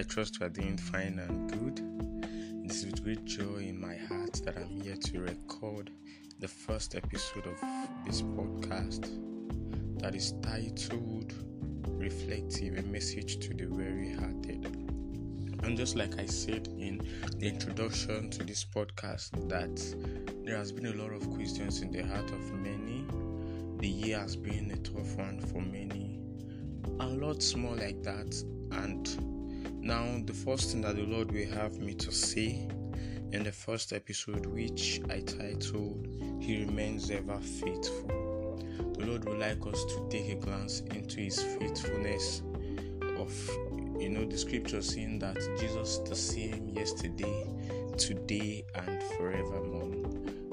I trust you are doing fine and good. It is with great joy in my heart that I'm here to record the first episode of this podcast that is titled Reflective A Message to the Weary Hearted. And just like I said in the introduction to this podcast, that there has been a lot of questions in the heart of many. The year has been a tough one for many, a lot more like that. And now, the first thing that the Lord will have me to say in the first episode, which I titled He Remains Ever Faithful. The Lord would like us to take a glance into His faithfulness of you know the scripture saying that Jesus the same yesterday, today, and forevermore.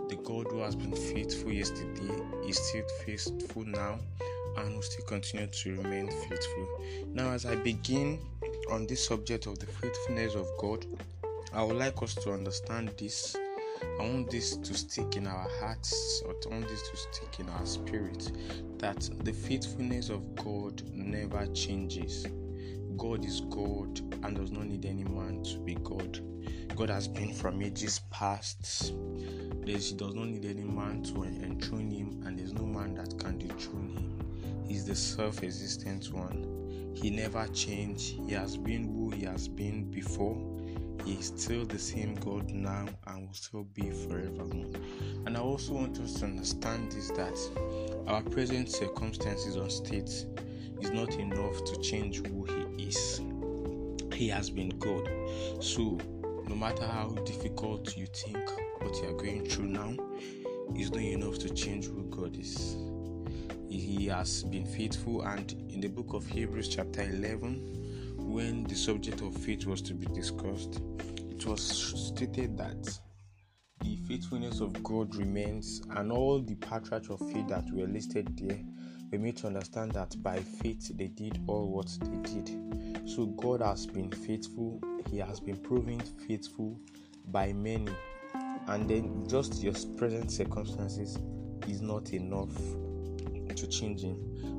The God who has been faithful yesterday is still faithful now and will still continue to remain faithful. Now, as I begin on this subject of the faithfulness of God, I would like us to understand this. I want this to stick in our hearts, or I want this to stick in our spirit that the faithfulness of God never changes. God is God and does not need any man to be God. God has been from ages past. He does not need any man to enthrone him, and there's no man that can dethrone him. He's the self existent one. He never changed. He has been who he has been before. He is still the same God now and will still be forevermore. And I also want us to understand this that our present circumstances or state is not enough to change who He is. He has been God. So, no matter how difficult you think what you are going through now is not enough to change who God is. He has been faithful, and in the book of Hebrews, chapter 11, when the subject of faith was to be discussed, it was stated that the faithfulness of God remains, and all the patriarchs of faith that were listed there we need to understand that by faith they did all what they did. So God has been faithful, He has been proven faithful by many, and then just your present circumstances is not enough to change Him.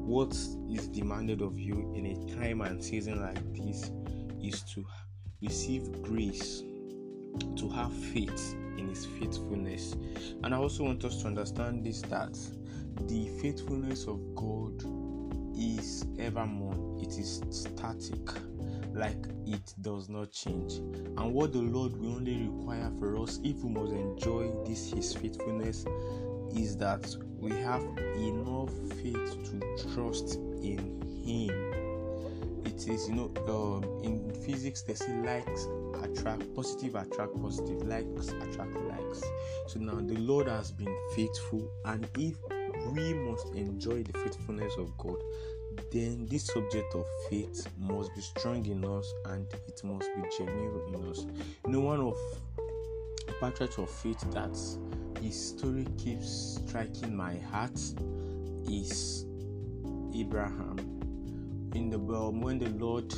What is demanded of you in a time and season like this is to receive grace, to have faith in His faithfulness. And I also want us to understand this that the faithfulness of God is evermore, it is static, like it does not change. And what the Lord will only require for us, if we must enjoy this His faithfulness, is that we have enough faith to trust in Him. It is, you know, um, in physics they say likes attract positive, attract positive, likes attract likes. So now the Lord has been faithful, and if we must enjoy the faithfulness of God, then this subject of faith must be strong in us and it must be genuine in us. Know, one of patriarch of faith that his story keeps striking my heart is Abraham. In the well, when the Lord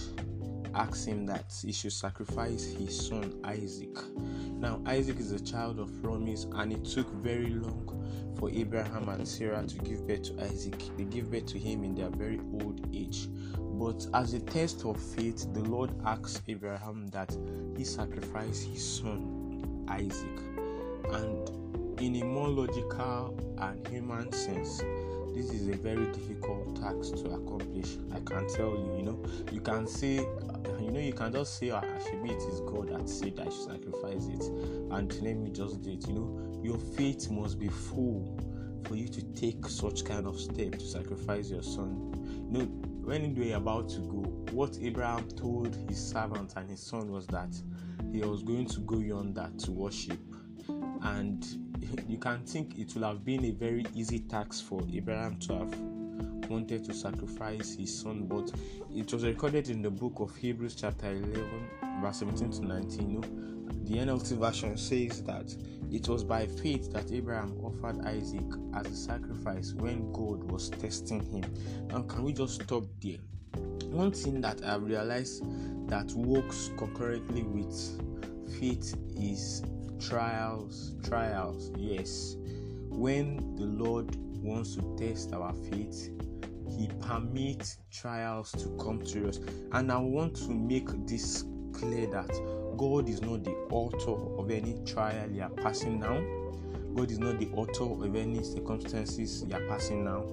asked him that he should sacrifice his son Isaac. Now, Isaac is a child of promise, and it took very long for Abraham and Sarah to give birth to Isaac. They give birth to him in their very old age. But as a test of faith, the Lord asked Abraham that he sacrifice his son Isaac. And in a more logical and human sense, this is a very difficult task to accomplish. I can tell you, you know, you can say, you know, you can just say, ah, maybe it is God that said I should sacrifice it, and let me just do it. You know, your faith must be full for you to take such kind of step to sacrifice your son. You know, when they were about to go, what Abraham told his servant and his son was that he was going to go yonder to worship, and you can think it would have been a very easy task for Abraham to have wanted to sacrifice his son, but it was recorded in the book of Hebrews, chapter 11, verse 17 to 19. You know, the NLT version says that it was by faith that Abraham offered Isaac as a sacrifice when God was testing him. Now, can we just stop there? One thing that I've realized that works concurrently with faith is trials trials yes when the lord wants to test our faith he permits trials to come to us and i want to make this clear that God is not the author of any trial you are passing now. God is not the author of any circumstances you are passing now.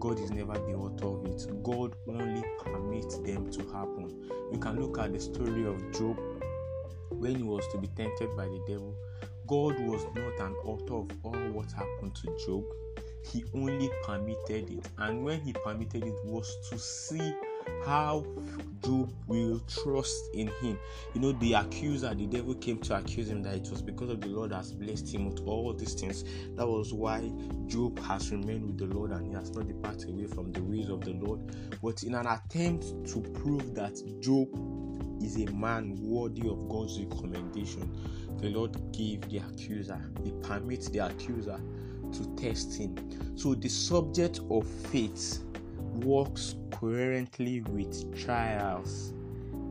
God is never the author of it. God only permits them to happen. You can look at the story of Job when he was to be tempted by the devil. God was not an author of all what happened to Job. He only permitted it. And when he permitted it was to see how Job will trust in him. You know, the accuser, the devil came to accuse him that it was because of the Lord has blessed him with all these things. That was why Job has remained with the Lord and he has not departed away from the ways of the Lord. But in an attempt to prove that Job is a man worthy of God's recommendation, the Lord gave the accuser, he permits the accuser to test him. So the subject of faith works coherently with trials.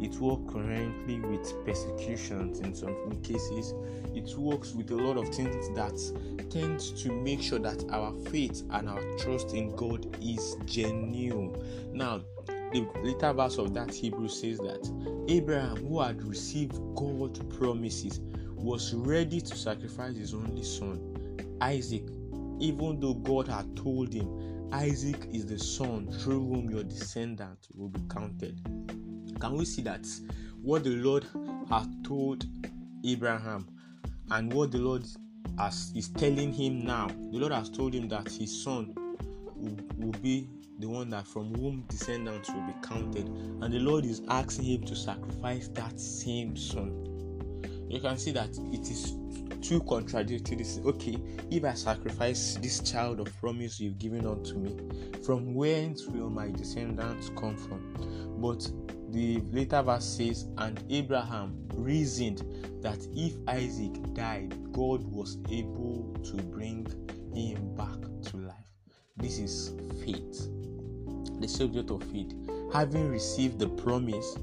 It works coherently with persecutions in some cases. It works with a lot of things that tend to make sure that our faith and our trust in God is genuine. Now, the later verse of that Hebrew says that Abraham, who had received God's promises, was ready to sacrifice his only son, Isaac, even though God had told him Isaac is the son through whom your descendant will be counted. Can we see that what the Lord has told Abraham and what the Lord has, is telling him now? The Lord has told him that his son will, will be the one that from whom descendants will be counted, and the Lord is asking him to sacrifice that same son. You can see that it is two contradictory. This okay, if I sacrifice this child of promise you've given unto me, from whence will my descendants come from? But the later verse says, And Abraham reasoned that if Isaac died, God was able to bring him back to life. This is faith, the subject of faith. Having received the promise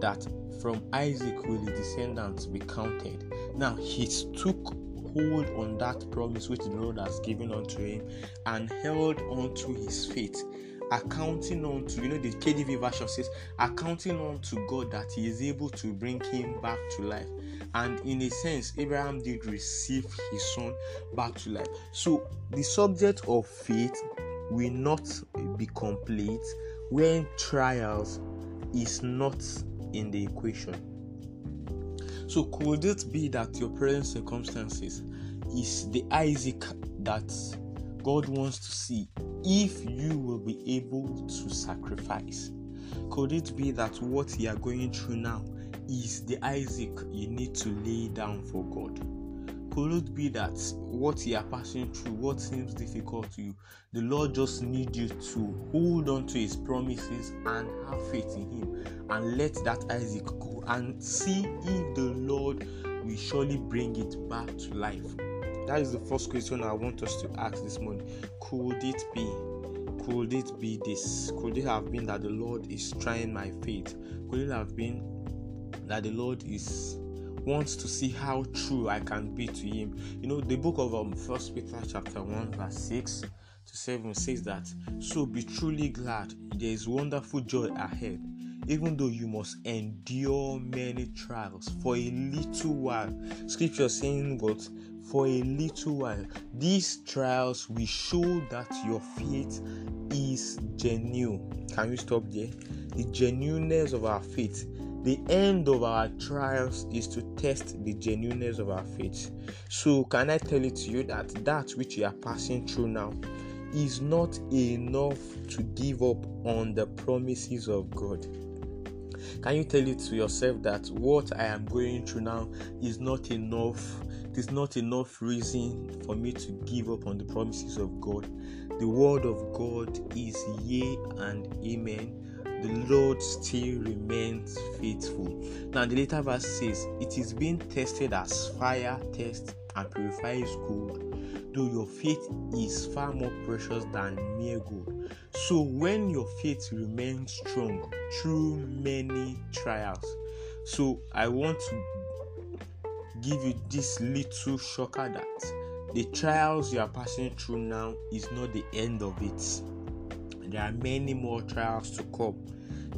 that from Isaac will the descendants be counted. Now he took hold on that promise which the Lord has given unto him and held on to his faith, accounting on to, you know, the KJV version says, accounting on to God that he is able to bring him back to life. And in a sense, Abraham did receive his son back to life. So the subject of faith will not be complete when trials is not in the equation. So, could it be that your present circumstances is the Isaac that God wants to see if you will be able to sacrifice? Could it be that what you are going through now is the Isaac you need to lay down for God? Could it be that what you are passing through, what seems difficult to you, the Lord just needs you to hold on to His promises and have faith in Him and let that Isaac go and see if the Lord will surely bring it back to life? That is the first question I want us to ask this morning. Could it be? Could it be this? Could it have been that the Lord is trying my faith? Could it have been that the Lord is wants to see how true I can be to him. You know, the book of um, First Peter chapter 1, verse 6 to 7 says that so be truly glad, there is wonderful joy ahead, even though you must endure many trials for a little while. Scripture saying but for a little while. These trials will show that your faith is genuine. Can you stop there? The genuineness of our faith the end of our trials is to test the genuineness of our faith. So, can I tell it to you that that which you are passing through now is not enough to give up on the promises of God? Can you tell it to yourself that what I am going through now is not enough? It is not enough reason for me to give up on the promises of God. The word of God is yea and amen the Lord still remains faithful. Now, the later verse says, It is being tested as fire tests and purifies gold, though your faith is far more precious than mere gold. So, when your faith remains strong through many trials, so I want to give you this little shocker that the trials you are passing through now is not the end of it there are many more trials to come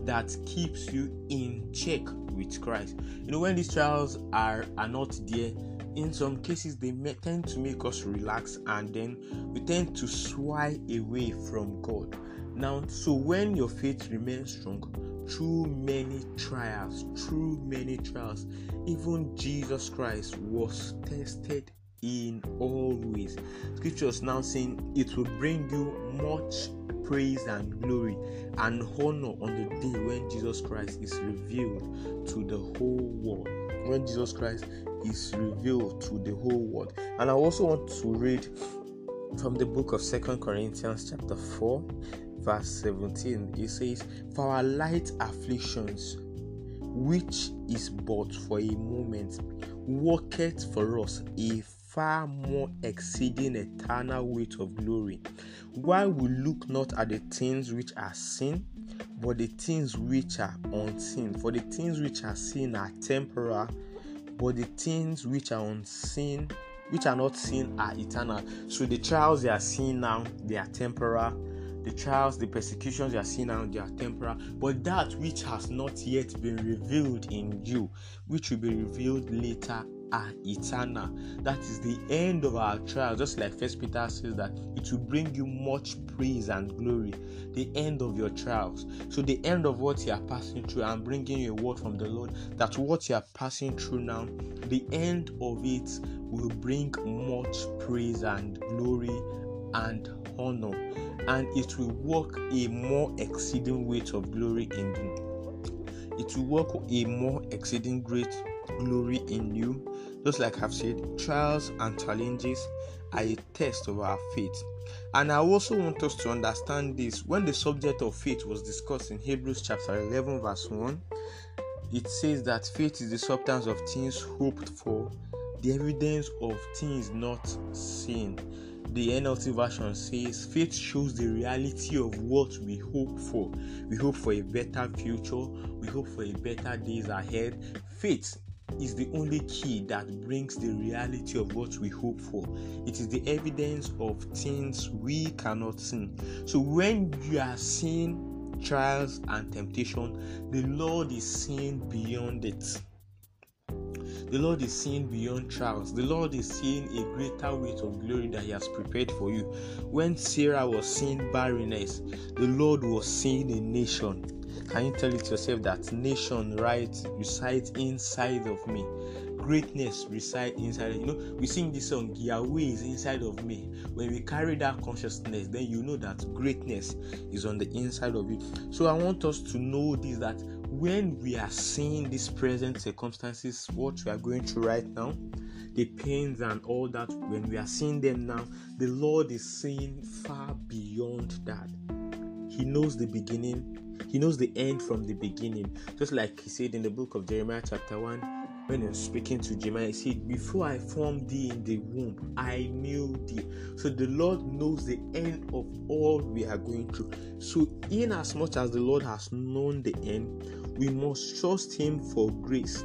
that keeps you in check with Christ. You know, when these trials are are not there, in some cases they may tend to make us relax and then we tend to shy away from God. Now, so when your faith remains strong through many trials, through many trials, even Jesus Christ was tested in all ways. Scriptures now saying it will bring you much praise and glory and honor on the day when Jesus Christ is revealed to the whole world. When Jesus Christ is revealed to the whole world. And I also want to read from the book of Second Corinthians chapter 4 verse 17 it says for our light afflictions which is but for a moment worketh for us a far more exceeding eternal weight of glory. While we look not at the things which are seen but the things which are unseen. For the things which are seen are temporal but the things which are unseen which are not seen are eternal. So the trials they are seeing now they are temporal. The trials the persecutions you are seeing now they are temporal. But that which has not yet been revealed in you which will be revealed later are eternal. That is the end of our trial. Just like First Peter says that it will bring you much praise and glory. The end of your trials. So the end of what you are passing through. I'm bringing you a word from the Lord that what you are passing through now, the end of it will bring much praise and glory and honor, and it will work a more exceeding weight of glory in you. It will work a more exceeding great glory in you. Just like I've said, trials and challenges are a test of our faith. And I also want us to understand this when the subject of faith was discussed in Hebrews chapter 11, verse 1. It says that faith is the substance of things hoped for, the evidence of things not seen. The NLT version says faith shows the reality of what we hope for. We hope for a better future, we hope for a better days ahead. Faith is the only key that brings the reality of what we hope for. It is the evidence of things we cannot see. So when you are seeing trials and temptation, the Lord is seeing beyond it. The Lord is seeing beyond trials. The Lord is seeing a greater weight of glory that He has prepared for you. When Sarah was seeing barrenness, the Lord was seeing a nation can you tell it yourself that nation right resides inside of me? Greatness resides inside. You know, we sing this song, Yahweh is inside of me. When we carry that consciousness, then you know that greatness is on the inside of you. So I want us to know this that when we are seeing these present circumstances, what we are going through right now, the pains and all that, when we are seeing them now, the Lord is seeing far beyond that. He knows the beginning, he knows the end from the beginning. Just like he said in the book of Jeremiah, chapter 1, when he was speaking to Jeremiah, he said, Before I formed thee in the womb, I knew thee. So the Lord knows the end of all we are going through. So, in as much as the Lord has known the end, we must trust him for grace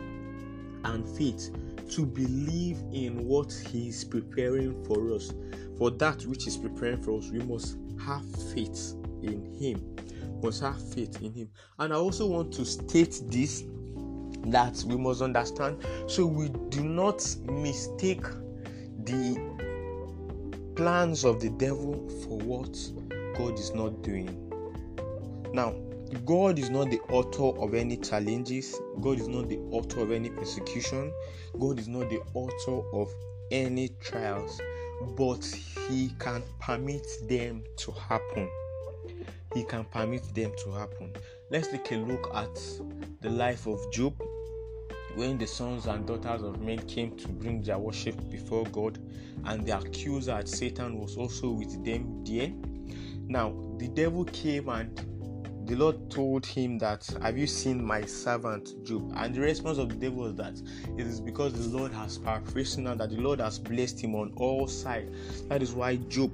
and faith to believe in what he is preparing for us. For that which is preparing for us, we must have faith in him must have faith in Him. And I also want to state this that we must understand so we do not mistake the plans of the devil for what God is not doing. Now, God is not the author of any challenges, God is not the author of any persecution, God is not the author of any trials, but He can permit them to happen. He can permit them to happen. Let's take a look at the life of Job when the sons and daughters of men came to bring their worship before God, and the accuser Satan was also with them there. Now, the devil came and the Lord told him that, Have you seen my servant Job? And the response of the devil was that it is because the Lord has paraphrased now that the Lord has blessed him on all sides. That is why Job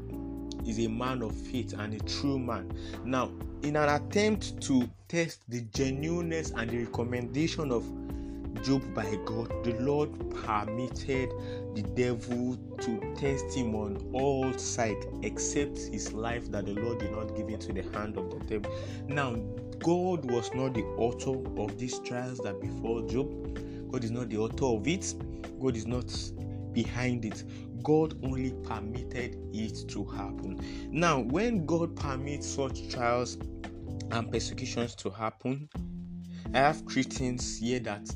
is a man of faith and a true man. Now, in an attempt to test the genuineness and the recommendation of Job by God, the Lord permitted the devil to test him on all sides except his life that the Lord did not give into the hand of the devil. Now, God was not the author of these trials that befall Job. God is not the author of it. God is not behind it. God only permitted it to happen. Now, when God permits such trials and persecutions to happen, I have Christians here that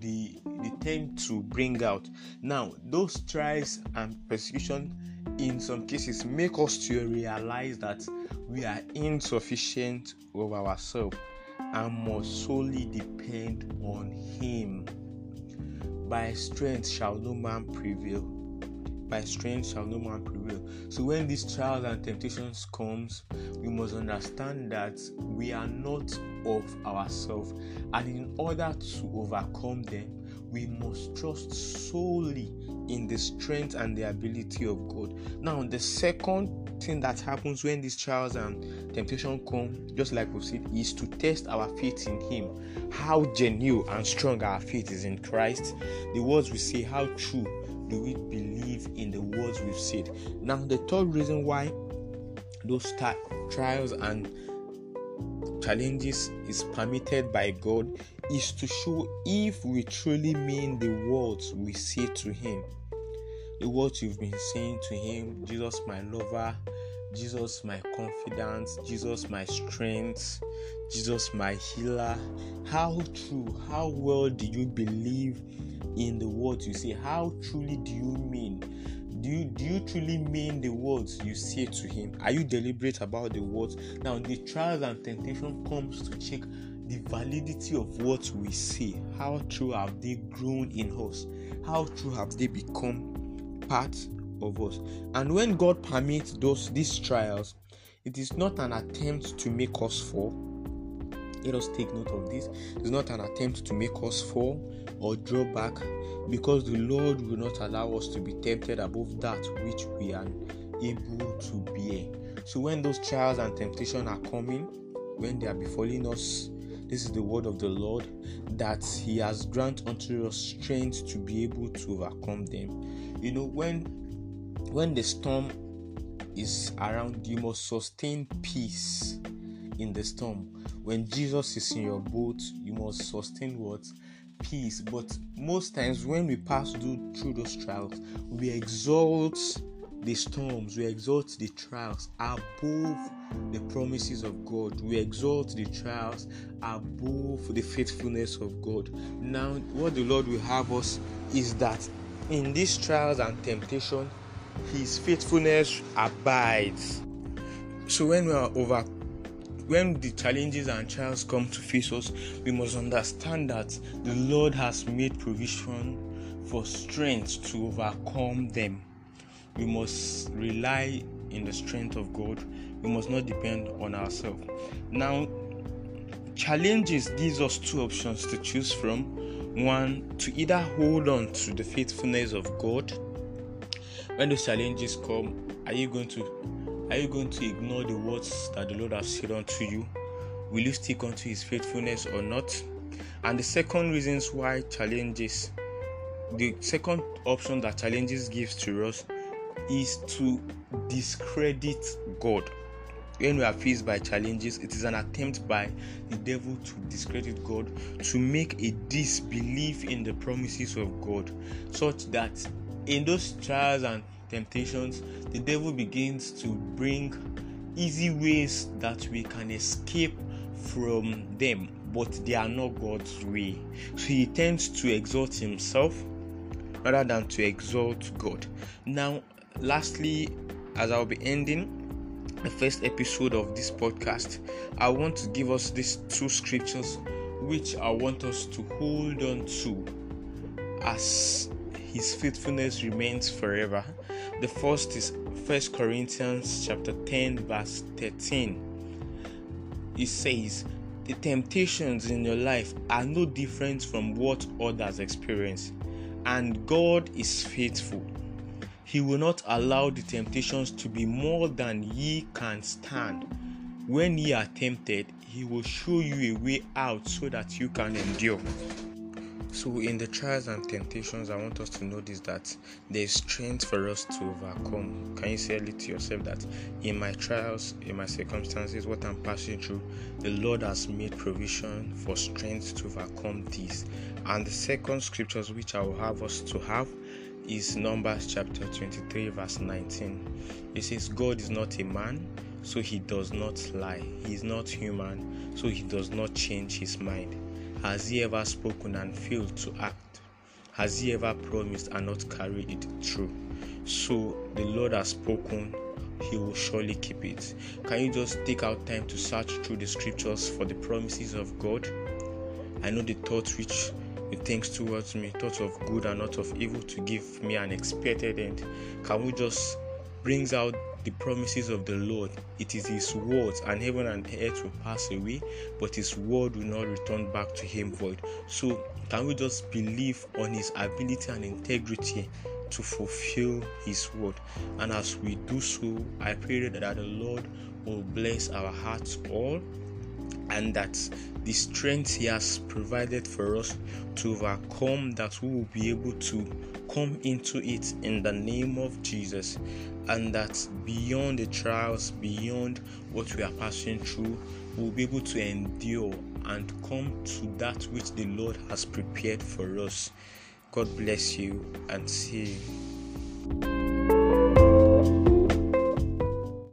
they, they tend to bring out. Now, those trials and persecution in some cases make us to realize that we are insufficient of ourselves and must solely depend on Him. By strength shall no man prevail. By strength shall no man prevail. So when these trials and temptations comes, we must understand that we are not of ourselves, and in order to overcome them, we must trust solely in the strength and the ability of God. Now, the second thing that happens when these trials and temptation come, just like we've said, is to test our faith in Him. How genuine and strong our faith is in Christ. The words we say, how true do we believe in the words we've said? Now, the third reason why those trials and challenges is permitted by God is to show if we truly mean the words we say to Him. The words you've been saying to Him, Jesus, my lover, Jesus, my confidence, Jesus, my strength, Jesus, my healer. How true, how well do you believe in the words you say? How truly do you mean? do you do you truly mean the words you say to him? Are you deliberate about the words? Now the trials and temptation comes to check the validity of what we say. How true have they grown in us? How true have they become part of us? And when god permits those these trials it is not an attempt to make us fall let us take note of this it's not an attempt to make us fall or draw back because the Lord will not allow us to be tempted above that which we are able to bear. So when those trials and temptation are coming, when they are befalling us, this is the word of the Lord that He has granted unto us strength to be able to overcome them. You know, when when the storm is around, you must sustain peace in the storm. When Jesus is in your boat, you must sustain what? peace. But most times, when we pass through, those trials, we exalt the storms, we exalt the trials above the promises of God. We exalt the trials above the faithfulness of God. Now, what the Lord will have us is that in these trials and temptation, His faithfulness abides. So when we are over when the challenges and trials come to face us, we must understand that the Lord has made provision for strength to overcome them. We must rely in the strength of God. We must not depend on ourselves. Now, challenges gives us two options to choose from. One, to either hold on to the faithfulness of God. When those challenges come, are you going to are you going to ignore the words that the Lord has said unto you? Will you stick unto his faithfulness or not? And the second reasons why challenges, the second option that challenges gives to us is to discredit God. When we are faced by challenges, it is an attempt by the devil to discredit God, to make a disbelief in the promises of God, such that in those trials and temptations, the devil begins to bring easy ways that we can escape from them, but they are not God's way. So he tends to exalt himself rather than to exalt God. Now, lastly, as I'll be ending the first episode of this podcast, I want to give us these two scriptures which I want us to hold on to as his faithfulness remains forever. The first is First Corinthians chapter 10 verse 13. It says, "The temptations in your life are no different from what others experience, and God is faithful. He will not allow the temptations to be more than ye can stand. When ye are tempted, he will show you a way out so that you can endure." So, in the trials and temptations, I want us to notice that there is strength for us to overcome. Can you say it to yourself that in my trials, in my circumstances, what I'm passing through, the Lord has made provision for strength to overcome this. And the second scriptures which I will have us to have is Numbers chapter 23, verse 19. It says, God is not a man, so he does not lie. He is not human, so he does not change his mind. Has he ever spoken and failed to act? Has he ever promised and not carried it through? So the Lord has spoken, he will surely keep it. Can you just take out time to search through the scriptures for the promises of God? I know the thoughts which he thinks towards me, thoughts of good and not of evil, to give me an expected end. Can we just brings out the promises of the Lord. It is His words, and heaven and earth will pass away, but His word will not return back to Him void. So, can we just believe on His ability and integrity to fulfill His word? And as we do so, I pray that the Lord will bless our hearts all and that the strength He has provided for us to overcome, that we will be able to come into it in the name of Jesus, and that beyond the trials, beyond what we are passing through, we'll be able to endure and come to that which the Lord has prepared for us. God bless you and see you.